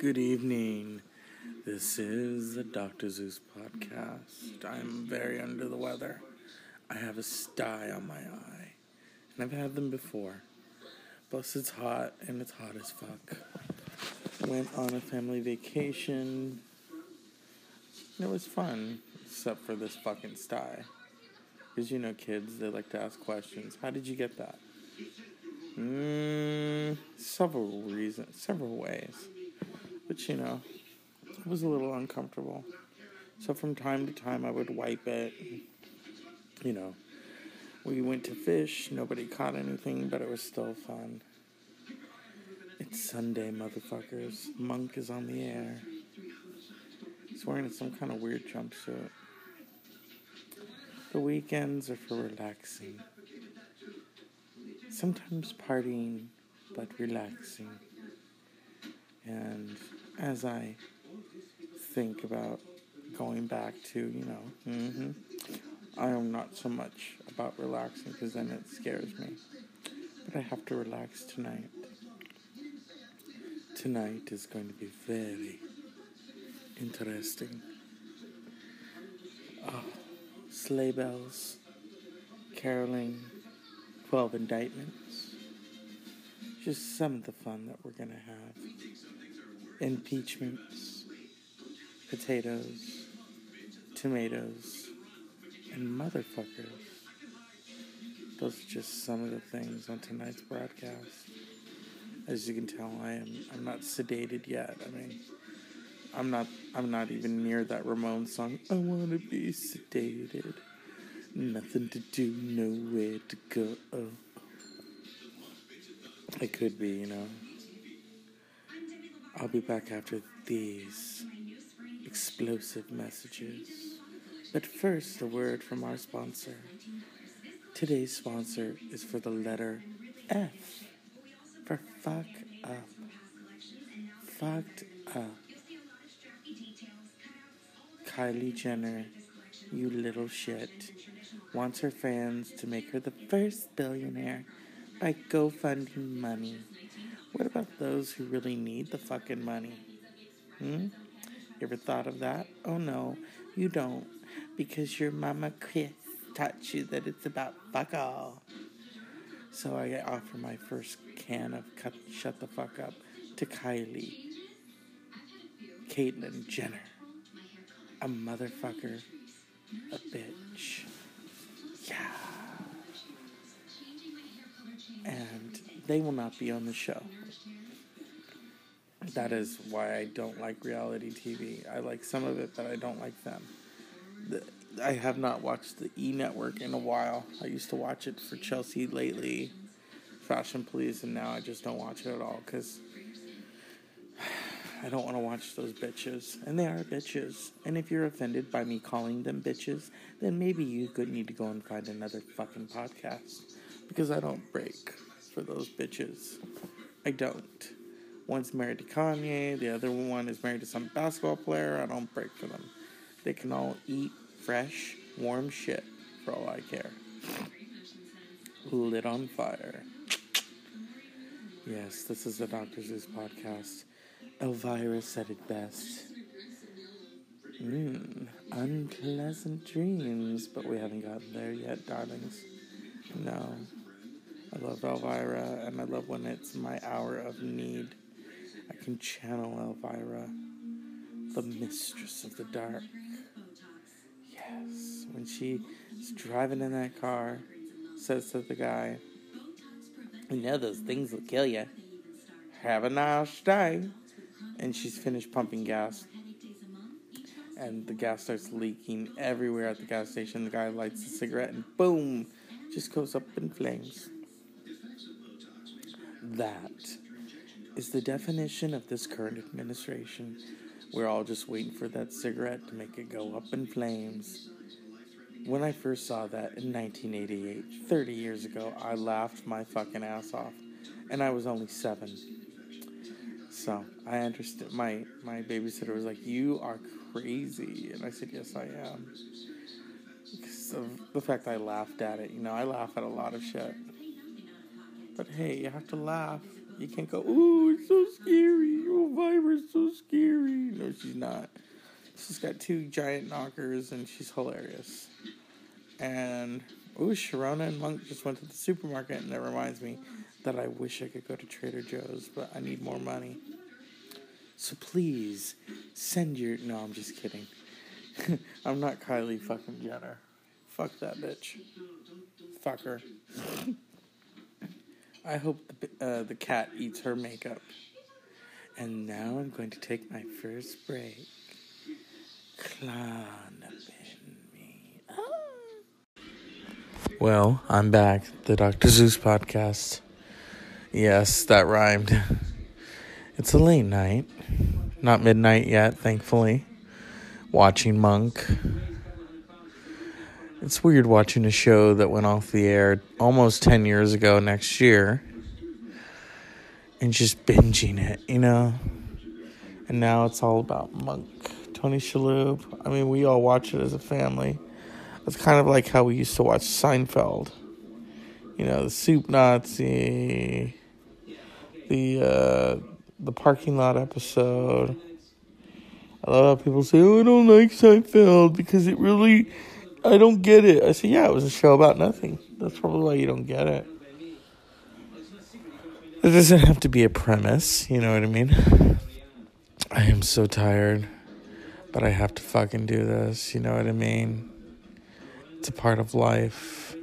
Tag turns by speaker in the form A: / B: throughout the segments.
A: Good evening. This is the Dr. Zeus podcast. I'm very under the weather. I have a sty on my eye, and I've had them before. Plus, it's hot, and it's hot as fuck. Went on a family vacation. It was fun, except for this fucking sty. Because you know, kids, they like to ask questions. How did you get that? Mm, several reasons, several ways. But you know, it was a little uncomfortable. So from time to time, I would wipe it. You know, we went to fish. Nobody caught anything, but it was still fun. It's Sunday, motherfuckers. Monk is on the air. He's wearing some kind of weird jumpsuit. The weekends are for relaxing. Sometimes partying, but relaxing. And as I think about going back to, you know, mm-hmm, I am not so much about relaxing because then it scares me. But I have to relax tonight. Tonight is going to be very interesting. Oh, sleigh bells, caroling, 12 indictments. Just some of the fun that we're going to have. Impeachments, potatoes, tomatoes, and motherfuckers. Those are just some of the things on tonight's broadcast. As you can tell, I am I'm not sedated yet. I mean, I'm not I'm not even near that Ramon song. I wanna be sedated. Nothing to do, nowhere to go. I could be, you know. I'll be back after these explosive messages. But first, a word from our sponsor. Today's sponsor is for the letter F for fuck up. Fucked up. Kylie Jenner, you little shit, wants her fans to make her the first billionaire by GoFunding money. What about those who really need the fucking money? Hmm? You ever thought of that? Oh no, you don't. Because your mama Kris taught you that it's about fuck all. So I offer my first can of cut, Shut the Fuck Up to Kylie. Caitlyn Jenner. A motherfucker. A bitch. Yeah. And they will not be on the show. That is why I don't like reality TV. I like some of it, but I don't like them. The, I have not watched the E Network in a while. I used to watch it for Chelsea Lately, Fashion Police, and now I just don't watch it at all because I don't want to watch those bitches. And they are bitches. And if you're offended by me calling them bitches, then maybe you could need to go and find another fucking podcast because I don't break for those bitches. I don't. One's married to Kanye, the other one is married to some basketball player. I don't break for them. They can all eat fresh, warm shit for all I care. Lit on fire. Yes, this is the Dr. Zeus podcast. Elvira said it best. Mmm, unpleasant dreams, but we haven't gotten there yet, darlings. No. I love Elvira, and I love when it's my hour of need. I can channel Elvira, the mistress of the dark. Yes, when she's driving in that car, says to the guy, You know those things will kill you. Have a nice day. And she's finished pumping gas. And the gas starts leaking everywhere at the gas station. The guy lights a cigarette and boom, just goes up in flames. That is the definition of this current administration. We're all just waiting for that cigarette to make it go up in flames. When I first saw that in 1988, 30 years ago, I laughed my fucking ass off. And I was only seven. So I understood. My, my babysitter was like, You are crazy. And I said, Yes, I am. Because of the fact I laughed at it. You know, I laugh at a lot of shit. But hey, you have to laugh. You can't go, ooh, it's so scary. Oh, Vibra's so scary. No, she's not. She's got two giant knockers and she's hilarious. And, ooh, Sharona and Monk just went to the supermarket, and that reminds me that I wish I could go to Trader Joe's, but I need more money. So please send your. No, I'm just kidding. I'm not Kylie fucking Jenner. Fuck that bitch. Fuck her. I hope the, uh, the cat eats her makeup. And now I'm going to take my first break. Ah. Well, I'm back. The Dr. Zeus podcast. Yes, that rhymed. It's a late night. Not midnight yet, thankfully. Watching Monk. It's weird watching a show that went off the air almost 10 years ago next year and just binging it, you know? And now it's all about Monk, Tony Shalhoub. I mean, we all watch it as a family. It's kind of like how we used to watch Seinfeld. You know, the Soup Nazi, the uh, the parking lot episode. I love how people say, "Oh, I don't like Seinfeld because it really, I don't get it." I say, "Yeah, it was a show about nothing. That's probably why you don't get it." It doesn't have to be a premise, you know what I mean? I am so tired, but I have to fucking do this, you know what I mean? It's a part of life.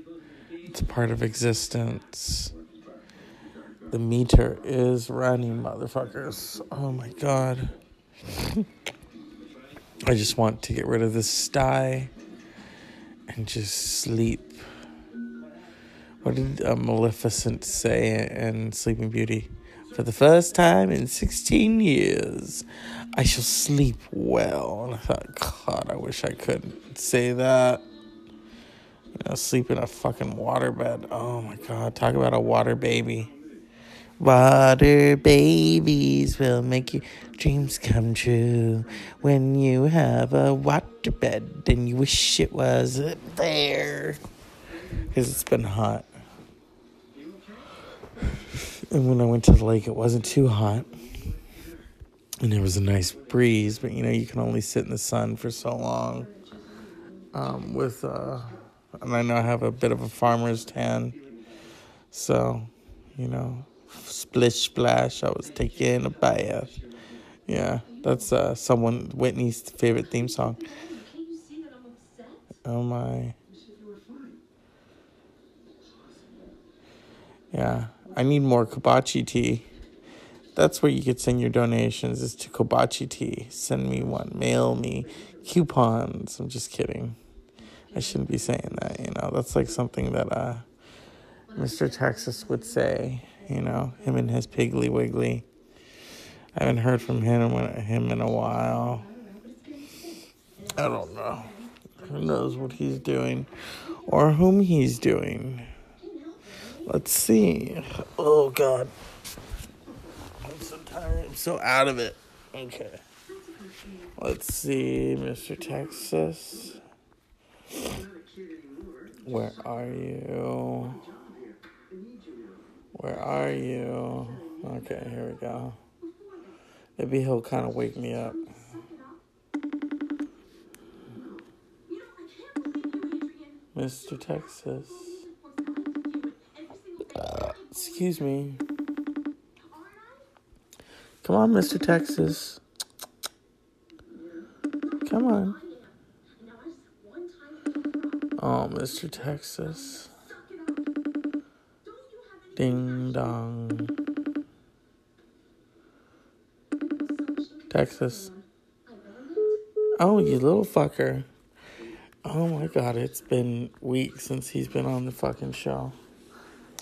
A: It's a part of existence. The meter is running, motherfuckers. Oh my god. I just want to get rid of this sty and just sleep. What did uh, Maleficent say in Sleeping Beauty? For the first time in 16 years, I shall sleep well. And I thought, God, I wish I could say that. You know, sleep in a fucking waterbed. Oh my God, talk about a water baby. Water babies will make your dreams come true when you have a water bed and you wish it was there. Because it's been hot. And when I went to the lake, it wasn't too hot. And there was a nice breeze, but you know, you can only sit in the sun for so long. Um, with, uh, and I know I have a bit of a farmer's tan. So, you know, splish splash. I was taking a bath. Yeah, that's uh, someone Whitney's favorite theme song. Oh my. Yeah, I need more Kombucha tea. That's where you could send your donations is to Kombucha tea. Send me one. Mail me coupons. I'm just kidding. I shouldn't be saying that, you know. That's like something that uh, Mr. Texas would say you know, him and his Piggly Wiggly. I haven't heard from him him in a while. I don't know. Who knows what he's doing or whom he's doing. Let's see. Oh god. I'm so tired. I'm so out of it. Okay. Let's see, Mr. Texas. Where are you? Where are you? Okay, here we go. Maybe he'll kind of wake me up. Mr. Texas. Uh, excuse me. Come on, Mr. Texas. Come on. Oh, Mr. Texas. Ding dong. Texas. Oh, you little fucker. Oh my god, it's been weeks since he's been on the fucking show.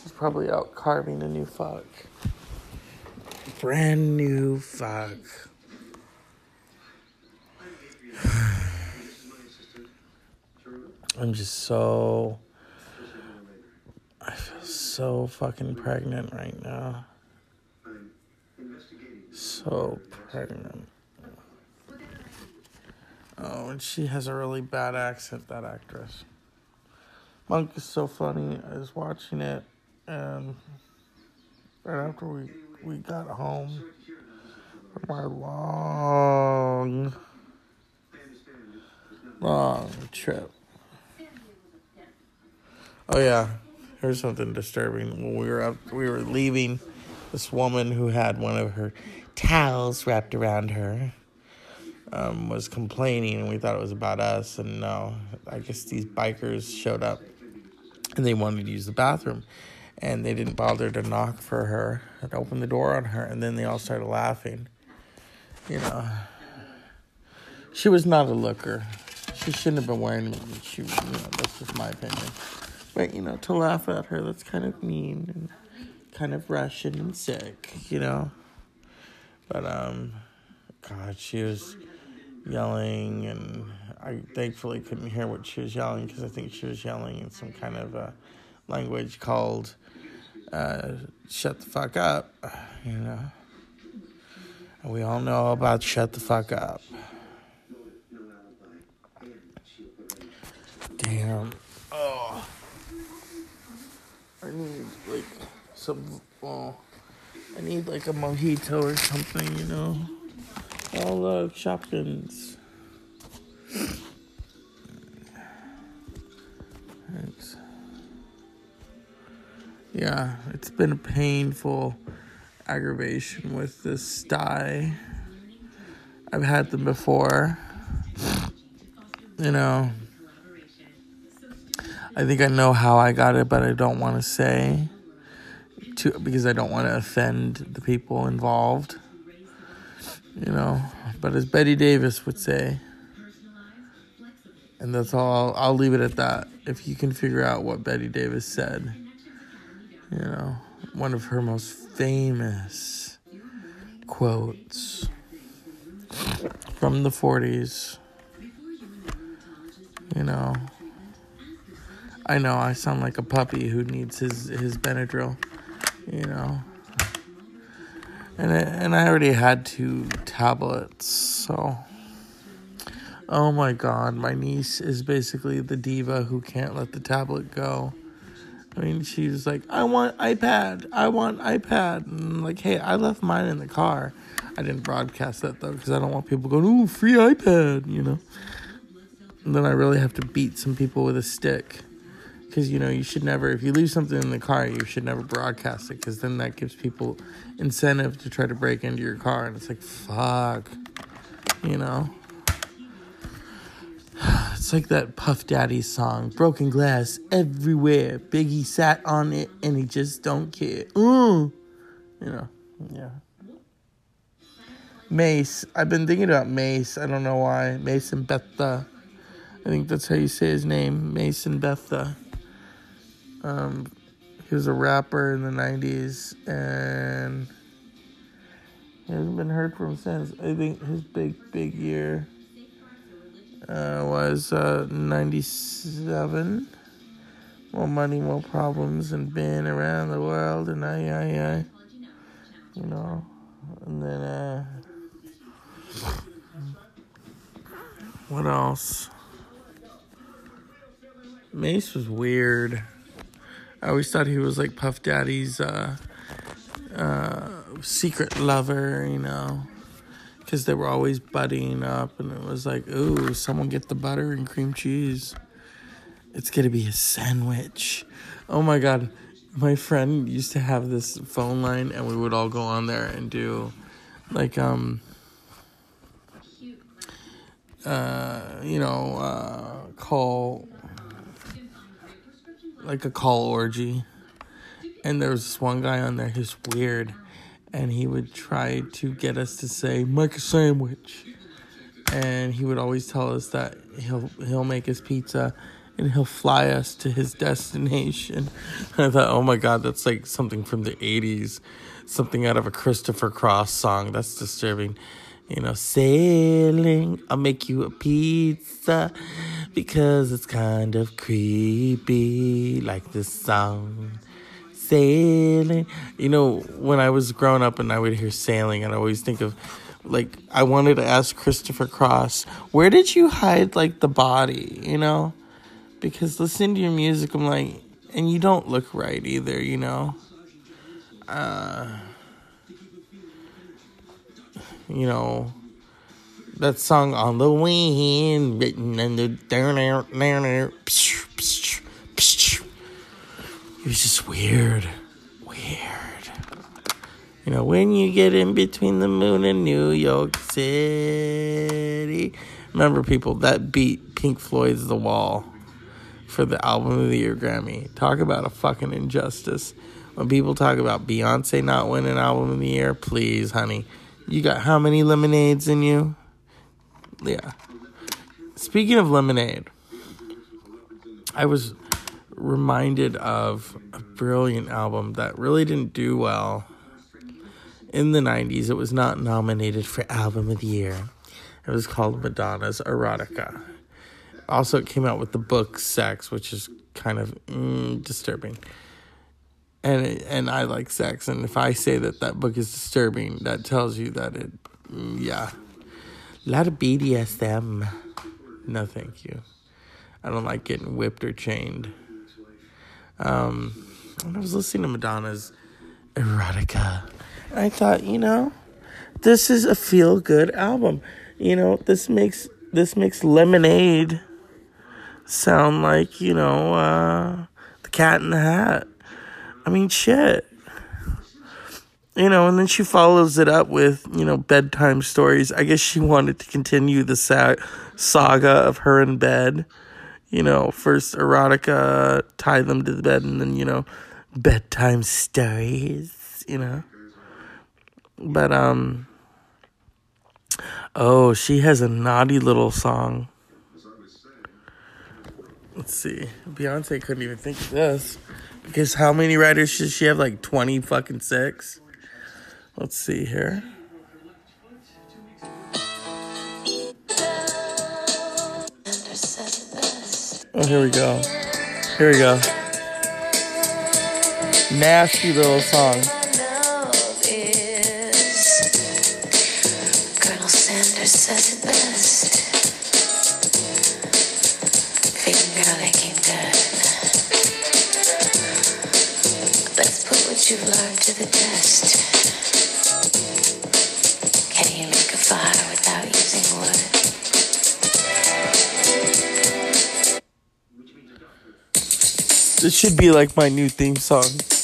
A: He's probably out carving a new fuck. Brand new fuck. I'm just so so fucking pregnant right now. So pregnant. Oh, and she has a really bad accent, that actress. Monk is so funny. I was watching it, and right after we we got home from our long, long trip. Oh yeah, here's something disturbing. When we were up, we were leaving. This woman who had one of her towels wrapped around her um, was complaining, and we thought it was about us. And no, I guess these bikers showed up, and they wanted to use the bathroom, and they didn't bother to knock for her and open the door on her, and then they all started laughing. You know, she was not a looker. She shouldn't have been wearing. She, you know, that's just my opinion. But you know, to laugh at her, that's kind of mean and kind of Russian and sick. You know. But um, God, she was yelling, and I thankfully couldn't hear what she was yelling because I think she was yelling in some kind of uh, language called uh, "shut the fuck up," you know. And we all know about "shut the fuck up." Damn. Oh. I need like some. I need like a mojito or something, you know. Oh look, Shopkins. Thanks. Yeah, it's been a painful aggravation with this sty. I've had them before. You know, I think I know how I got it, but I don't want to say to because I don't want to offend the people involved. You know, but as Bette Davis would say, and that's all. I'll, I'll leave it at that. If you can figure out what Bette Davis said, you know, one of her most famous quotes from the 40s. You know, I know I sound like a puppy who needs his his Benadryl you know. And I, and I already had two tablets, so. Oh my god, my niece is basically the diva who can't let the tablet go. I mean, she was like, I want iPad, I want iPad. And I'm like, hey, I left mine in the car. I didn't broadcast that though, because I don't want people going, ooh, free iPad, you know. And then I really have to beat some people with a stick because you know you should never if you leave something in the car you should never broadcast it because then that gives people incentive to try to break into your car and it's like fuck you know it's like that puff daddy song broken glass everywhere biggie sat on it and he just don't care Ooh. you know yeah Mase I've been thinking about Mase I don't know why. Mason Betha. I think that's how you say his name. Mason Betha. Um, he was a rapper in the 90s and he hasn't been heard from since. I think his big, big year uh, was uh, 97. More money, more problems, and been around the world, and I, I, I, you know, and then, uh, what else? Mase was weird. I always thought he was like Puff Daddy's uh, uh, secret lover, you know, because they were always buddying up, and it was like, ooh, someone get the butter and cream cheese. It's gonna be a sandwich. Oh my god, my friend used to have this phone line, and we would all go on there and do like um uh you know uh call like a call orgy. And there was this one guy on there who's weird, and he would try to get us to say "make a sandwich," and he would always tell us that he'll he'll make his pizza and he'll fly us to his destination. I thought, oh my god, that's like something from the '80s, something out of a Christopher Cross song. That's disturbing. You know, sailing, I'll make you a pizza because it's kind of creepy, like this song. Sailing. You know, when I was growing up and I would hear sailing, and I'd always think of, like, I wanted to ask Christopher Cross, where did you hide, like, the body, you know? Because listening to your music, I'm like, and you don't look right either, you know? uh, you know, that song on the wind, written under down there, down there. It was just weird, weird. You know, when you get in between the moon and New York City. Remember, people, that beat Pink Floyd's The Wall for the Album of the Year Grammy. Talk about a fucking injustice. When people talk about Beyonce not winning Album of the Year, please, honey. You got how many lemonades in you? Yeah. Speaking of lemonade, I was reminded of a brilliant album that really didn't do well in the 90s. It was not nominated for Album of the Year. It was called Madonna's Erotica. Also, it came out with the book Sex, which is kind of mm, disturbing. And and I like sex, and if I say that that book is disturbing, that tells you that it, yeah, a lot of BDSM. No, thank you. I don't like getting whipped or chained. Um, I was listening to Madonna's Erotica, I thought, you know, this is a feel good album. You know, this makes this makes Lemonade sound like you know uh, the Cat in the Hat. I mean, shit. You know, and then she follows it up with, you know, bedtime stories. I guess she wanted to continue the sa- saga of her in bed. You know, first erotica, tie them to the bed, and then, you know, bedtime stories, you know. But, um, oh, she has a naughty little song. Let's see. Beyonce couldn't even think of this. Because how many riders does she have? Like 20 fucking six? Let's see here. Oh, here we go. Here we go. Nasty little song. Colonel Sanders says it best. Put you've learned to the test. Can you make a fire without using wood? This should be like my new theme song.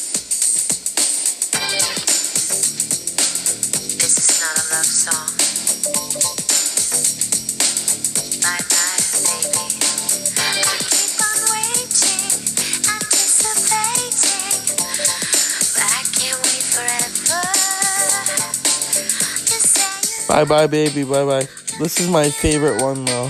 B: Bye bye, baby.
A: Bye bye. This is my favorite one, though.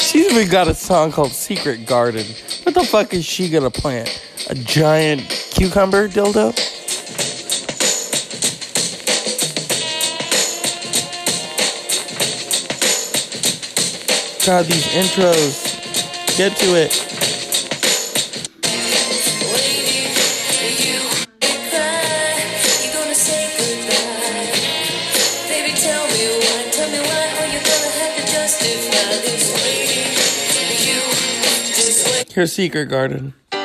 A: She's even got a song called Secret Garden. What the fuck is she gonna plant? A giant cucumber dildo? God, these intros. Get to it. Here's Secret Garden.
C: For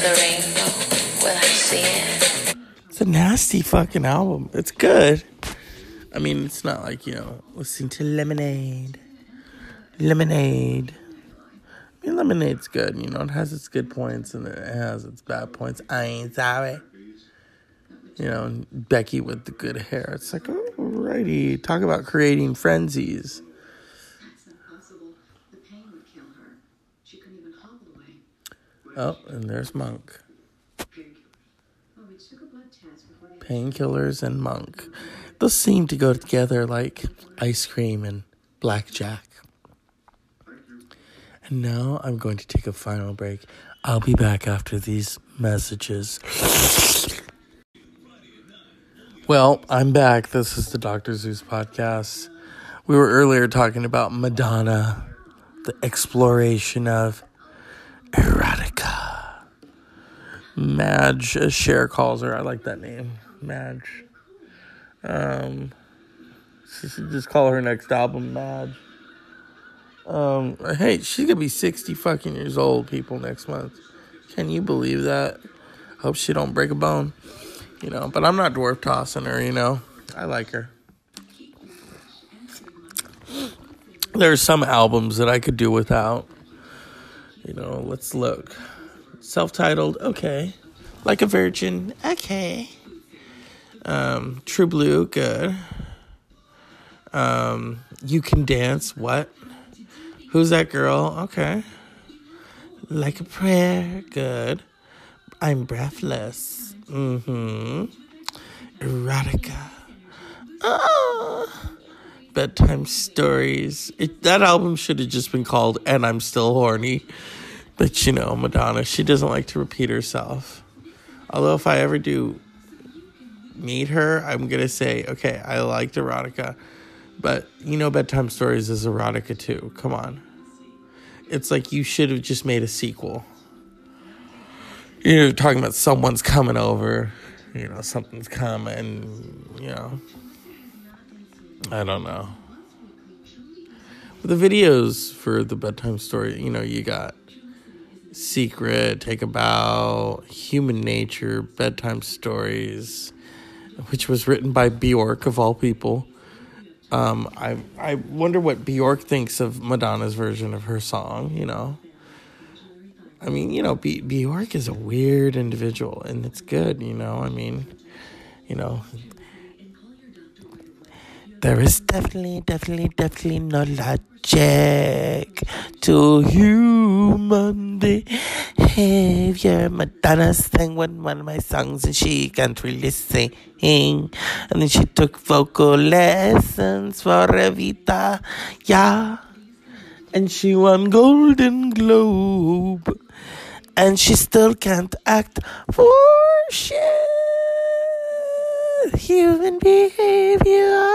C: the rainbow, will I see?
A: It's a nasty fucking album. It's good. I mean, it's not like, you know, listening to Lemonade. Lemonade. I mean, Lemonade's good. You know, it has its good points and it has its bad points. I ain't sorry. You know, Becky with the good hair. It's like, alrighty. Talk about creating frenzies.
D: That's not possible. The pain would kill her. She couldn't even hobble away.
A: Oh, and there's Monk.
D: Well, oh, we took a blood test before they
A: Painkillers and Monk. Those seem to go together like ice cream and blackjack. And now I'm going to take a final break. I'll be back after these messages. Well, I'm back. This is the Dr. Zeus podcast. We were earlier talking about Madonna, the exploration of erotica. Madge, as Cher calls her. I like that name. Madge. Um, she should just call her next album Madge. Um, hey, she's gonna be sixty fucking years old, people, next month. Can you believe that? Hope she don't break a bone. You know, but I'm not dwarf tossing her. You know, I like her. There's some albums that I could do without. You know, let's look. Self-titled, okay. Like a Virgin, okay. Um, True Blue, good. Um, You Can Dance, what? Who's that girl? Okay. Like a Prayer, good. I'm Breathless, mm-hmm. Erotica, ah. Bedtime Stories. It, that album should have just been called And I'm Still Horny. But you know, Madonna, she doesn't like to repeat herself. Although, if I ever do meet her, I'm going to say, okay, I liked erotica. But you know, Bedtime Stories is erotica too. Come on. It's like you should have just made a sequel. You're talking about someone's coming over, you know, something's coming, you know. I don't know. But the videos for the bedtime story, you know, you got Secret, Take a Bow, Human Nature, Bedtime Stories, which was written by Bjork of all people. Um, I I wonder what Bjork thinks of Madonna's version of her song. You know, I mean, you know, B- Bjork is a weird individual, and it's good. You know, I mean, you know, there is definitely, definitely, definitely no logic to human behavior. Madonna sang one, one of my songs and she can't really sing. And then she took vocal lessons for Evita. Yeah. And she won Golden Globe. And she still can't act for shit human behavior,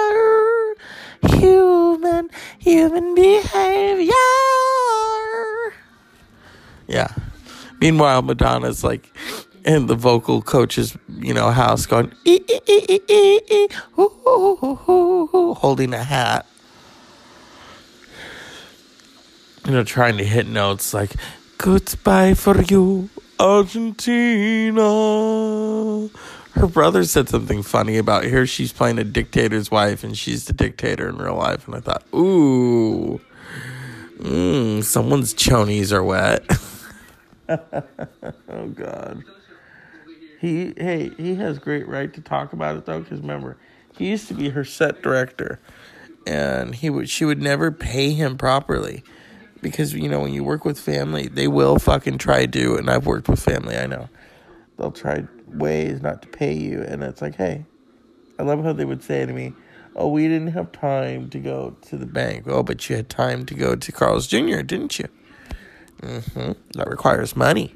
A: human, human behavior. Yeah. Meanwhile, Madonna's like in the vocal coach's, you know, house going, ee, ee, ee, ee, ee, holding a hat. You know, trying to hit notes like, goodbye for you, Argentina. Her brother said something funny about here. She's playing a dictator's wife, and she's the dictator in real life. And I thought, ooh, mm, someone's chonies are wet. oh God. He hey he has great right to talk about it though, because remember, he used to be her set director, and he would she would never pay him properly, because you know when you work with family, they will fucking try to. And I've worked with family, I know. They'll try ways not to pay you and it's like hey i love how they would say to me oh we didn't have time to go to the bank. Oh but you had time to go to carl's jr didn't you? Hmm that requires money.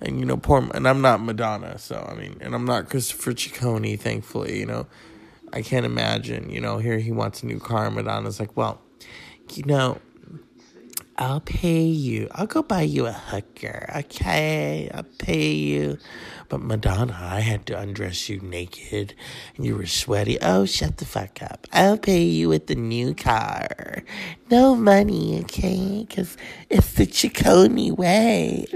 A: And you know poor and i'm not madonna so i mean and i'm not christopher ciccone thankfully you know. I can't imagine you know here he wants a new car and madonna's like well you know I'll pay you. I'll go buy you a hooker, okay? I'll pay you. But Madonna, I had to undress you naked and you were sweaty. Oh, shut the fuck up. I'll pay you with the new car. No money, okay? Because it's the Ciccone way.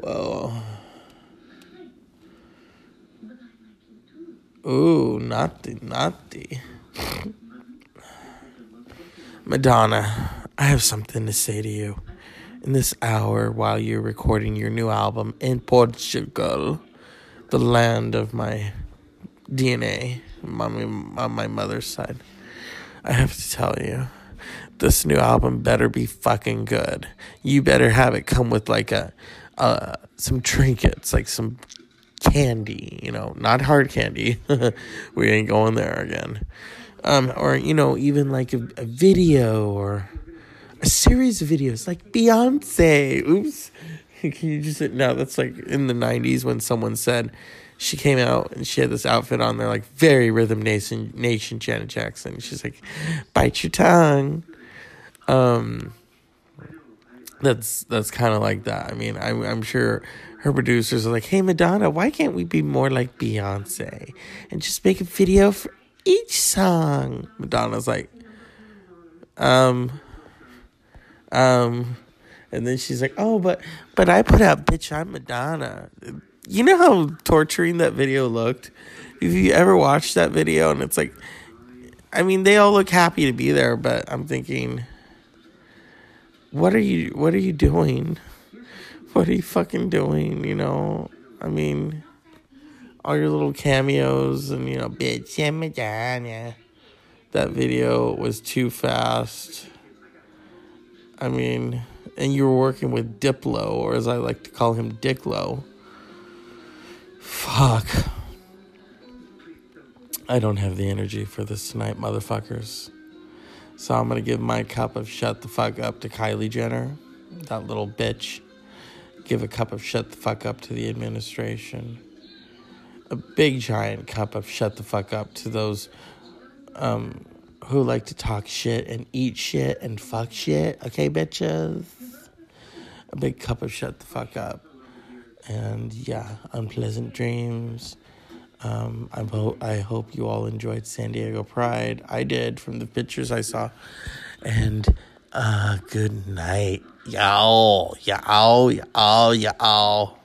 A: Whoa. Ooh, naughty, naughty. Madonna, I have something to say to you. In this hour, while you're recording your new album in Portugal, the land of my DNA, mommy, on my mother's side, I have to tell you, this new album better be fucking good. You better have it come with like a, uh, some trinkets, like some candy, you know, not hard candy. we ain't going there again um, or you know, even like a, a video or a series of videos, like Beyonce. Oops, can you just no? That's like in the '90s when someone said she came out and she had this outfit on there, like very Rhythm Nation, Nation Janet Jackson. She's like, bite your tongue. Um, that's that's kind of like that. I mean, I'm I'm sure her producers are like, hey Madonna, why can't we be more like Beyonce and just make a video for each song. Madonna's like, Um, um, and then she's like, "Oh, but but I put out, bitch, I'm Madonna." You know how torturing that video looked. If you ever watched that video, and it's like, I mean, they all look happy to be there, but I'm thinking, what are you, what are you doing? What are you fucking doing? You know, I mean, all your little cameos and you know, bitch, I'm Madonna. That video was too fast. I mean, and you were working with Diplo, or as I like to call him, Dicklo. Fuck. I don't have the energy for this tonight, motherfuckers. So I'm gonna give my cup of shut the fuck up to Kylie Jenner, that little bitch. Give a cup of shut the fuck up to the administration. A big giant cup of shut the fuck up to those um, who like to talk shit and eat shit and fuck shit. Okay, bitches? A big cup of shut the fuck up. And yeah, unpleasant dreams. Um, I hope I hope you all enjoyed San Diego Pride. I did from the pictures I saw, and uh, good night, y'all, y'all, y'all, y'all.